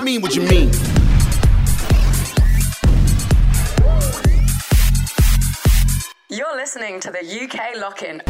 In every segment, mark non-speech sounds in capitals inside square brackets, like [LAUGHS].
you mean? What you mean? You're listening to the UK Lock In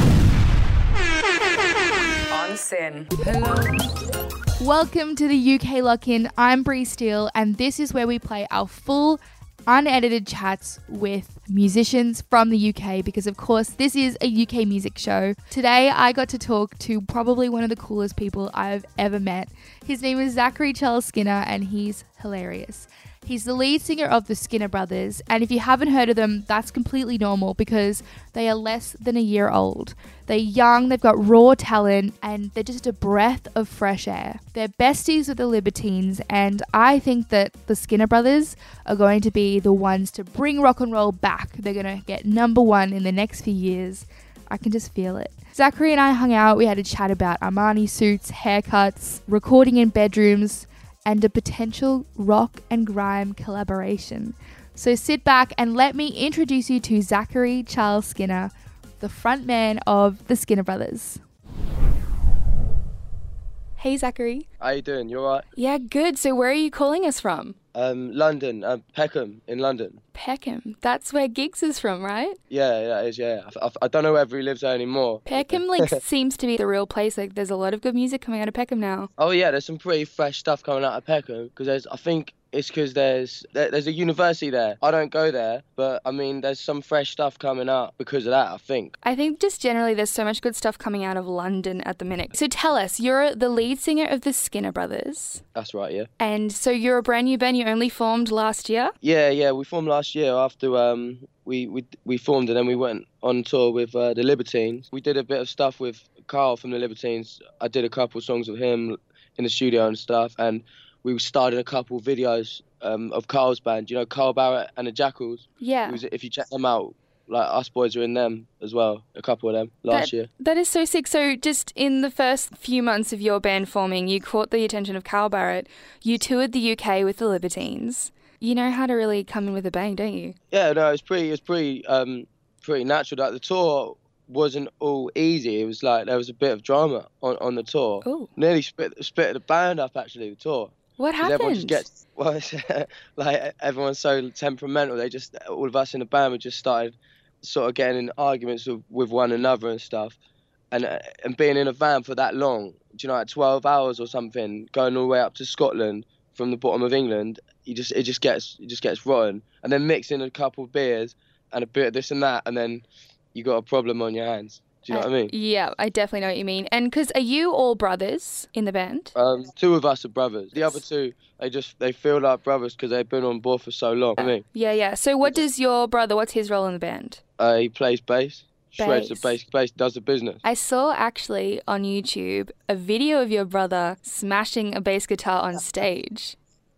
on SYN. Hello. Welcome to the UK Lock In. I'm Brea Steele, and this is where we play our full, unedited chats with musicians from the UK because, of course, this is a UK music show. Today, I got to talk to probably one of the coolest people I've ever met. His name is Zachary Charles Skinner, and he's hilarious. He's the lead singer of the Skinner Brothers, and if you haven't heard of them, that's completely normal because they are less than a year old. They're young, they've got raw talent, and they're just a breath of fresh air. They're besties with the Libertines, and I think that the Skinner Brothers are going to be the ones to bring rock and roll back. They're going to get number one in the next few years. I can just feel it. Zachary and I hung out, we had a chat about Armani suits, haircuts, recording in bedrooms, and a potential rock and grime collaboration. So sit back and let me introduce you to Zachary Charles Skinner, the frontman of the Skinner Brothers. Hey Zachary. How you doing? You alright? Yeah, good. So where are you calling us from? Um, London, um, Peckham in London. Peckham. That's where Giggs is from, right? Yeah, that is. Yeah, I, I, I don't know whether he lives there anymore. Peckham [LAUGHS] like seems to be the real place. Like there's a lot of good music coming out of Peckham now. Oh yeah, there's some pretty fresh stuff coming out of Peckham because there's, I think it's because there's there, there's a university there. I don't go there, but I mean there's some fresh stuff coming out because of that. I think. I think just generally there's so much good stuff coming out of London at the minute. So tell us, you're the lead singer of the Skinner Brothers. That's right. Yeah. And so you're a brand new band. You only formed last year. Yeah, yeah. We formed last year after um we we we formed and then we went on tour with uh, the Libertines. We did a bit of stuff with Carl from the Libertines. I did a couple songs with him in the studio and stuff, and we started a couple videos um, of Carl's band. You know, Carl Barât and the Jackals. Yeah. Was, if you check them out, like us boys are in them as well. A couple of them last that, year. That is so sick. So, just in the first few months of your band forming, you caught the attention of Carl Barât. You toured the UK with the Libertines. You know how to really come in with a bang, don't you? Yeah, no, it's pretty, it's pretty, um, pretty natural. Like the tour wasn't all easy. It was like there was a bit of drama on, on the tour. Oh. Nearly split split the band up actually. The tour. What 'Cause Everyone just gets [LAUGHS] well, like everyone's so temperamental. They just all of us in the band we just started sort of getting in arguments with, with one another and stuff, and uh, and being in a van for that long. Do you know, like twelve hours or something, going all the way up to Scotland from the bottom of England. You just it just gets it just gets rotten, and then mixing a couple of beers and a bit of this and that, and then you got a problem on your hands. Do you know what I mean? Yeah, I definitely know what you mean. And because are you all brothers in the band? Um, two of us are brothers. The other two, they just they feel like brothers because they've been on board for so long. I mean, Yeah, yeah. So, what does your brother? What's his role in the band? uh, he plays bass, shreds the Bass. bass, bass does the business. I saw actually on YouTube a video of your brother smashing a bass guitar on stage.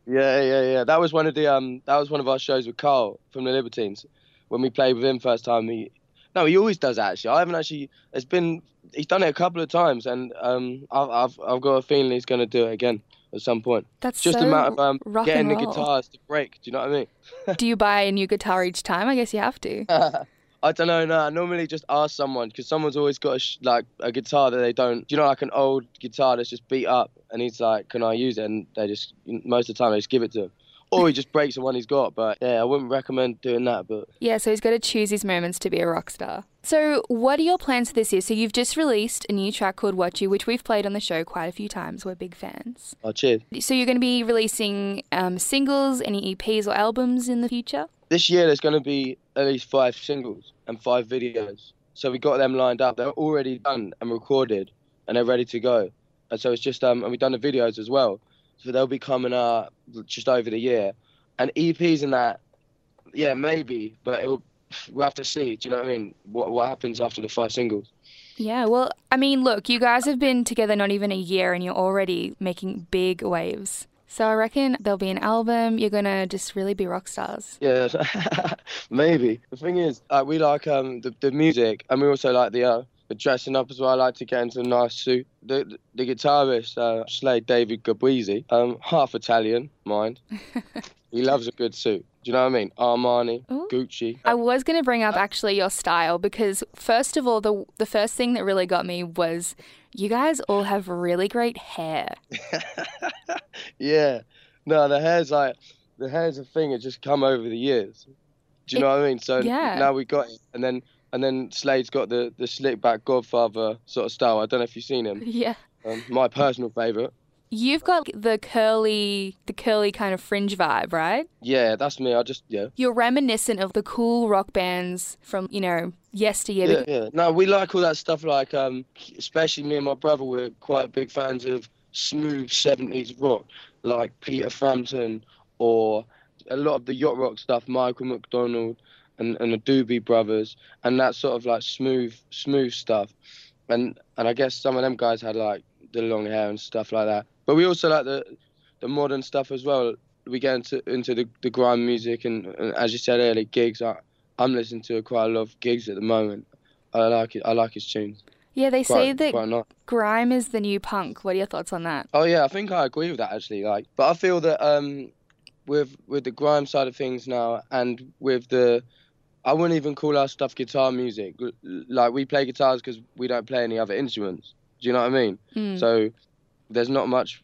Yeah, yeah, yeah. That was one of the um, that was one of our shows with Carl from the Libertines. When we played with him first time, he, no, he always does actually. I haven't actually. It's been he's done it a couple of times, and um, I've I've, I've got a feeling he's going to do it again at some point. That's Just so a matter of um, getting the guitars to break. Do you know what I mean? [LAUGHS] Do you buy a new guitar each time? I guess you have to. [LAUGHS] I don't know. No, I normally just ask someone because someone's always got a sh- like a guitar that they don't. You know, like an old guitar that's just beat up, and he's like, "Can I use it?" And they just most of the time they just give it to him, or he just breaks the one he's got. But yeah, I wouldn't recommend doing that. But Yeah, so he's got to choose his moments to be a rock star. So, what are your plans for this year? So, you've just released a new track called Watch You, which we've played on the show quite a few times. We're big fans. oh, cheers. So, you're going to be releasing um, singles, any EPs or albums in the future? This year there's going to be at least five singles and five videos. So we got them lined up. They're already done and recorded, and they're ready to go. And so it's just um, and we've done the videos as well. So they'll be coming out just over the year. And EPs and that, yeah, maybe, but it'll, we'll have to see. Do you know what I mean? What what happens after the five singles? Yeah, well, I mean, look, you guys have been together not even a year and you're already making big waves. So, I reckon there'll be an album. You're to just really be rock stars. Yeah, [LAUGHS] maybe. The thing is, like, we like um the, the music, and we also like the uh, the dressing up as well. I like to get into a nice suit. The the, the guitarist, uh, Slade David Gabuizi, um, half Italian, mind. [LAUGHS] he loves a good suit. Do you know what I mean? Armani, Ooh. Gucci. I was going to bring up actually your style because first of all, the the first thing that really got me was you guys all have really great hair. [LAUGHS] yeah, no, the hair's like the hair's a thing. It just come over the years. Do you know what I mean? So yeah. now we got it, and then and then Slade's got the the slick back Godfather sort of style. I don't know if you've seen him. [LAUGHS] Yeah. Um, my personal favorite. You've got the curly, the curly kind of fringe vibe, right? Yeah, that's me. I just yeah. You're reminiscent of the cool rock bands from, you know, yesteryear. Yeah, yeah. No, we like all that stuff. Like, um, especially me and my brother, we're quite big fans of smooth '70s rock, like Peter Frampton or a lot of the yacht rock stuff, Michael McDonald and, and the Doobie Brothers, and that sort of like smooth, smooth stuff. And and I guess some of them guys had like the long hair and stuff like that. But we also like the the modern stuff as well. We get into into the, the grime music and, and as you said earlier, Giggs. I, I'm listening to quite a lot of Giggs at the moment. I like it. I like his tunes. Yeah, they Quite, say that grime is the new punk. What are your thoughts on that? Oh yeah, I think I agree with that actually. Like, but I feel that um, with with the grime side of things now, and with the, I wouldn't even call our stuff guitar music. Like we play guitars because we don't play any other instruments. Do you know what I mean? Mm. So there's not much.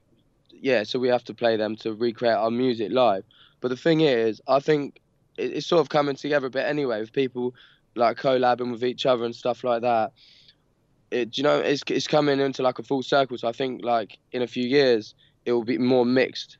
Yeah, so we have to play them to recreate our music live. But the thing is, I think it's sort of coming together a bit anyway with people like collabing with each other and stuff like that. It, do you know, it's it's coming into like a full circle. So I think like in a few years it will be more mixed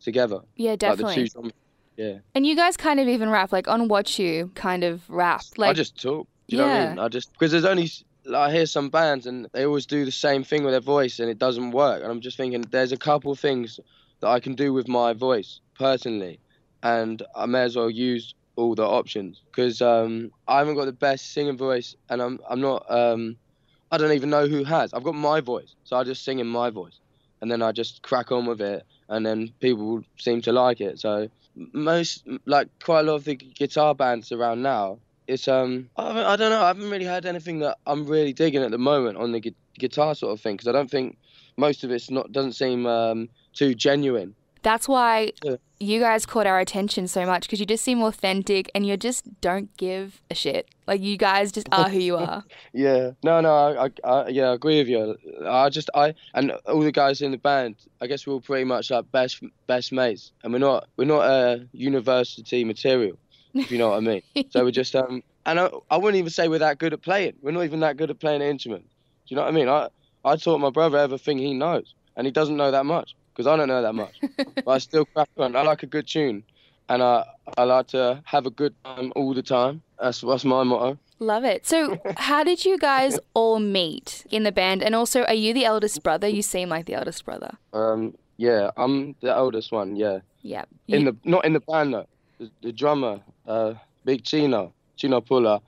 together. yeah, Like definitely. genres. Yeah. and you guys kind of even rap, like on Watch You, kind of rap. Like, I just talk. Do you know what I Yeah. mean? I just because there's only like, I hear some bands and they always do the same thing with their voice and it doesn't work. And I'm just thinking there's a couple of things that I can do with my voice personally, and I may as well use all the options because um, I haven't got the best singing voice and I'm I'm not um, I don't even know who has. I've got my voice, so I just sing in my voice, and then I just crack on with it, and then people seem to like it. So most like quite a lot of the guitar bands around now it's um I, I don't know I haven't really heard anything that I'm really digging at the moment on the gu- guitar sort of thing because I don't think most of it's not doesn't seem um too genuine that's why Yeah. you guys caught our attention so much because you just seem authentic and you just don't give a shit. Like, you guys just are who you [LAUGHS] are. yeah. No no I, I, I yeah I agree with you. I just I and all the guys in the band I guess we're all pretty much like best best mates. And we're not we're not uh, university material if you know what I mean. [LAUGHS] So we're just um and I, I wouldn't even say we're that good at playing. We're not even that good at playing an instrument. Do you know what I mean? I I taught my brother everything he knows and he doesn't know that much because I don't know that much [LAUGHS] but I still crack on I like a good tune and I I like to have a good time all the time that's that's my motto Love it. So, [LAUGHS] how did you guys all meet in the band? And also, are you the eldest brother? You seem like the eldest brother. um yeah I'm the eldest one yeah Yeah. in You- the not in the band though. The, the drummer, uh, Big Chino, Chino Pula,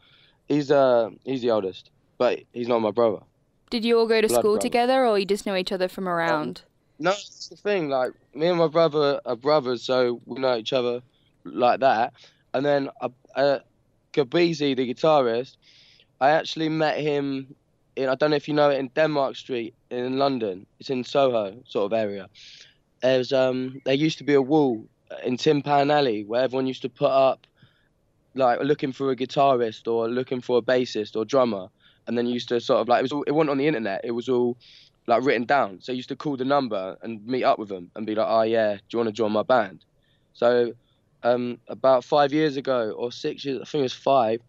he's uh he's the eldest, but he's not my brother. did you all go to blood school brother. together or you just know each other from around? No, that's the thing. Like me and my brother are brothers, so we know each other like that. And then uh, uh, the guitarist, I actually met him in I don't know if you know it in Denmark Street in London. It's in Soho sort of area. There's um there used to be a wall in Tin Pan Alley where everyone used to put up like looking for a guitarist or looking for a bassist or drummer, and then used to sort of like it was all, it wasn't on the internet. It was all like written down. So I used to call the number and meet up with them and be like, "Oh yeah, do you want to join my band?" So um, about five years ago or six years, I think it was five.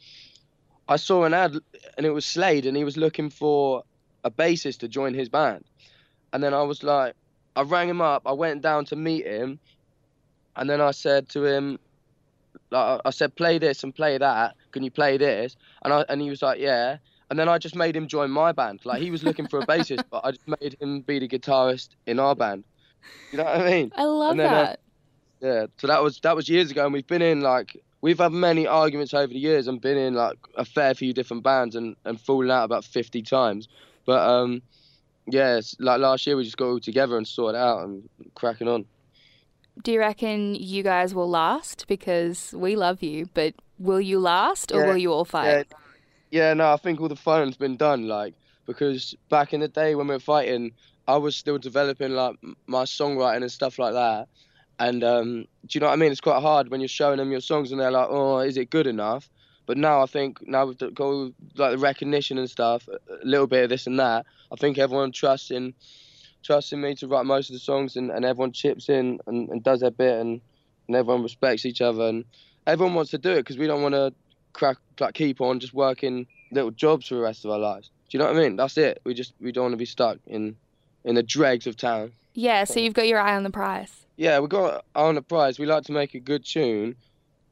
I saw an ad and it was Slade and he was looking for a bassist to join his band. And then I was like, I rang him up. I went down to meet him, and then I said to him, like I said, play this and play that. Can you play this? And I and he was like, yeah. And then I just made him join my band. Like he was looking for a bassist, but I just made him be the guitarist in our band. You know what I mean? I love then, uh, that. Yeah. So that was that was years ago, and we've been in like we've had many arguments over the years, and been in like a fair few different bands, and and fallen out about fifty times. But um, yeah, it's, like last year we just got all together and sorted out and cracking on. Do you reckon you guys will last? Because we love you, but will you last or Yeah, will you all fight? Yeah, yeah, no, I think all the fighting's been done. Like because back in the day when we were fighting, I was still developing like my songwriting and stuff like that. And um, do you know what I mean? It's quite hard when you're showing them your songs and they're like, "Oh, is it good enough?" But now I think now we've got all, like the recognition and stuff, a a little bit of this and that. I think everyone trusts in trusting me to write most of the songs, and, and everyone chips in and, and does their bit, and, and everyone respects each other, and everyone wants to do it because we don't want to crack like keep on just working little jobs for the rest of our lives. Do you know what I mean? That's it. We just we don't want to be stuck in in the dregs of town. Yeah, so you've got your eye on the prize. Yeah, we got on the prize. We like to make a good tune.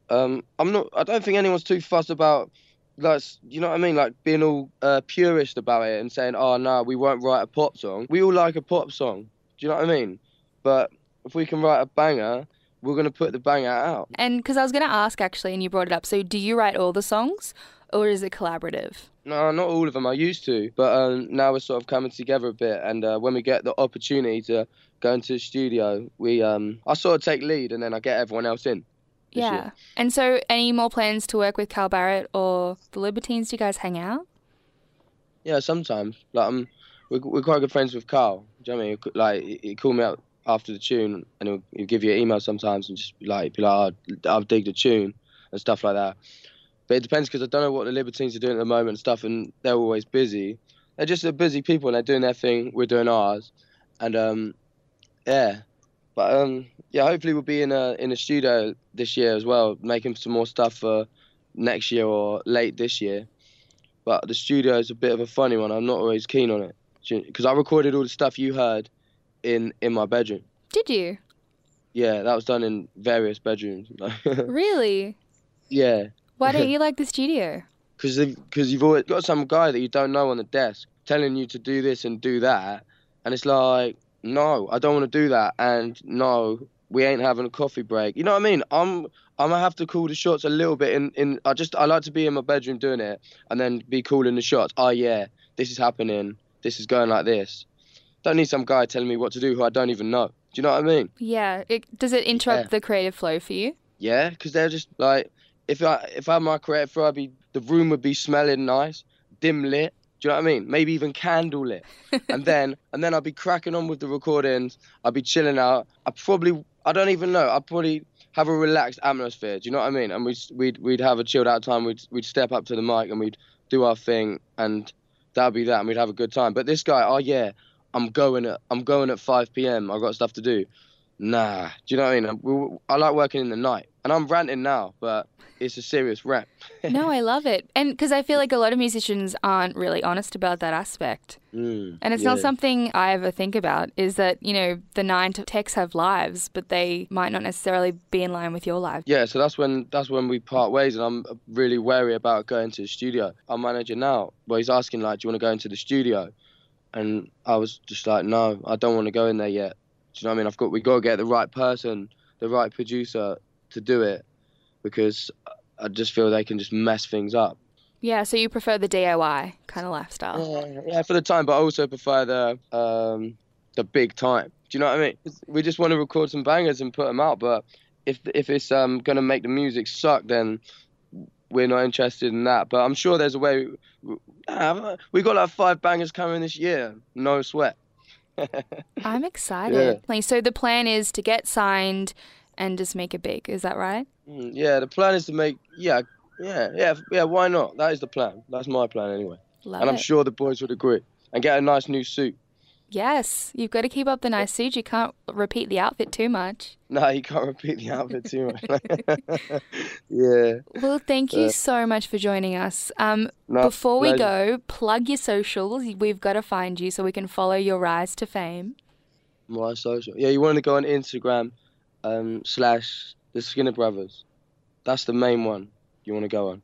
Um, I'm not. I don't think anyone's too fussed about like you know what I mean, like being all uh, purist about it and saying, "Oh no, we won't write a pop song." We all like a pop song. Do you know what I mean? But if we can write a banger, we're gonna put the banger out. And because I was going to ask actually, and you brought it up. So do you write all the songs, or is it collaborative? No, not all of them. I used to, but um, now we're sort of coming together a bit. And uh, when we get the opportunity to go into the studio, we um, I sort of take lead, and then I get everyone else in. Yeah. year. And so, any more plans to work with Carl Barât or the Libertines? Do you guys hang out? Yeah, sometimes. Like I'm, we're, we're quite good friends with Carl. Do you know what I mean? Like he, he called me up after the tune, and he'll, he'll give you an email sometimes, and just be like, be like, oh, I've digged a tune and stuff like that. But it depends because I don't know what the Libertines are doing at the moment and stuff, and they're always busy. They're just a busy people, and they're doing their thing. We're doing ours, and um, yeah. But um, yeah, hopefully we'll be in a in a studio this year as well, making some more stuff for next year or late this year but the studio is a bit of a funny one. I'm not always keen on it because I recorded all the stuff you heard in in my bedroom. Did you Yeah, that was done in various bedrooms. [LAUGHS] really? yeah, Why don't [LAUGHS] you like the studio? because because you've always got some guy that you don't know on the desk telling you to do this and do that, and it's like, no, I don't want to do that, and no, we ain't having a coffee break. You know what I mean? I'm I'm gonna have to call the shots a little bit. In in I just I like to be in my bedroom doing it, and then be calling the shots. Oh yeah, this is happening. This is going like this. Don't need some guy telling me what to do who I don't even know. Do you know what I mean? Yeah. It, does it interrupt Yeah. the creative flow for you? Yeah, because they're just like if I if I had my creative flow, I'd be the room would be smelling nice, dim lit. Do you know what I mean? Maybe even candle lit, [LAUGHS] and then and then I'd be cracking on with the recordings. I'd be chilling out. I probably I don't even know. I'd probably have a relaxed atmosphere. Do you know what I mean? And we'd we'd we'd have a chilled out time. We'd we'd step up to the mic and we'd do our thing, and that'd be that, and we'd have a good time. But this guy, oh yeah, I'm going at I'm going at 5 p.m. I've got stuff to do. Nah, do you know what I mean? We- I like working in the night, and I'm ranting now, but it's a serious rant. [LAUGHS] no, I love it. And because I feel like a lot of musicians aren't really honest about that aspect. Mm, And it's not something I ever think about is that, you know, the nine to techs have lives, but they might not necessarily be in line with your life. Yeah, so that's when that's when we part ways, and I'm really wary about going to the studio. Our manager now, well, he's asking like, "Do you want to go into the studio?" And I was just like, "No, I don't want to go in there yet." Do you know what I mean? I've got we got to get the right person, the right producer to do it, because I just feel they can just mess things up. Yeah, so you prefer the DIY kind of lifestyle. Yeah, yeah, for the time, but I also prefer the um, the big time. Do you know what I mean? We just want to record some bangers and put them out, but if if it's um gonna make the music suck, then we're not interested in that. But I'm sure there's a way. We got like five bangers coming this year, no sweat. [LAUGHS] I'm excited. Like, so the plan is to get signed and just make it big. Is that right? Mm, Yeah, the plan is to make. Yeah, yeah, yeah, yeah. Why not? That is the plan. That's my plan anyway, Love and I'm it. sure the boys would agree. And get a nice new suit. Yes, you've got to keep up the nice suit. You can't repeat the outfit too much. [LAUGHS] No, you can't repeat the outfit too much. [LAUGHS] yeah. Well, thank you Uh, so much for joining us. Um, No, before we pleasure. go, plug your socials. We've got to find you so we can follow your rise to fame. My social. Yeah, you want to go on Instagram, um, slash the Skinner Brothers. That's the main one you want to go on.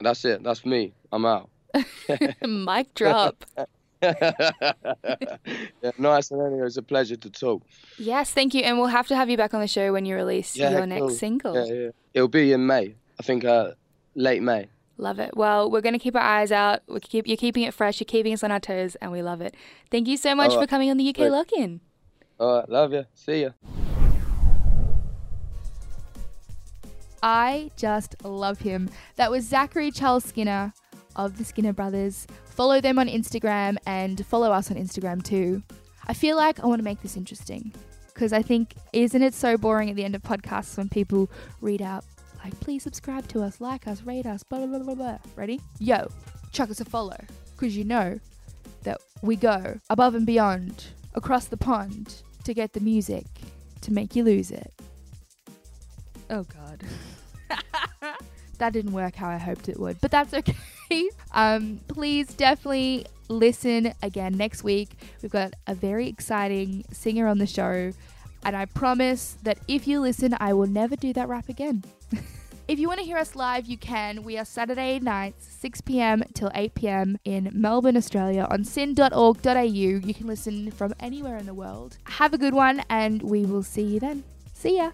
That's it. That's me. I'm out. [LAUGHS] Mic drop. Yeah, nice and anyway, it's a pleasure to talk. yes, thank you. And we'll have to have you back on the show when you release Yeah, your cool. next single. Yeah, yeah. It'll be in May. I think uh, late May. Love it. Well, we're going to keep our eyes out. We keep, you're keeping it fresh. You're keeping us on our toes, and we love it. Thank you so much All for coming on the UK Great. Lock In. All right, love you. See ya. I just love him. That was Zachary Charles Skinner of the Skinner Brothers. Follow them on Instagram and follow us on Instagram too. I feel like I want to make this interesting because I think, isn't it so boring at the end of podcasts when people read out, like, please subscribe to us, like us, rate us, blah, blah, blah, blah. Ready? Yo, chuck us a follow because you know that we go above and beyond across the pond to get the music to make you lose it. Oh, God. [LAUGHS] that didn't work how I hoped it would, but that's okay. Um, please definitely listen again next week. We've got a very exciting singer on the show, and I promise that if you listen, I will never do that rap again. [LAUGHS] If you want to hear us live, you can. We are Saturday nights, 6 pm till 8 pm in Melbourne, Australia on syn.org.au. You can listen from anywhere in the world. Have a good one, and we will see you then. See ya.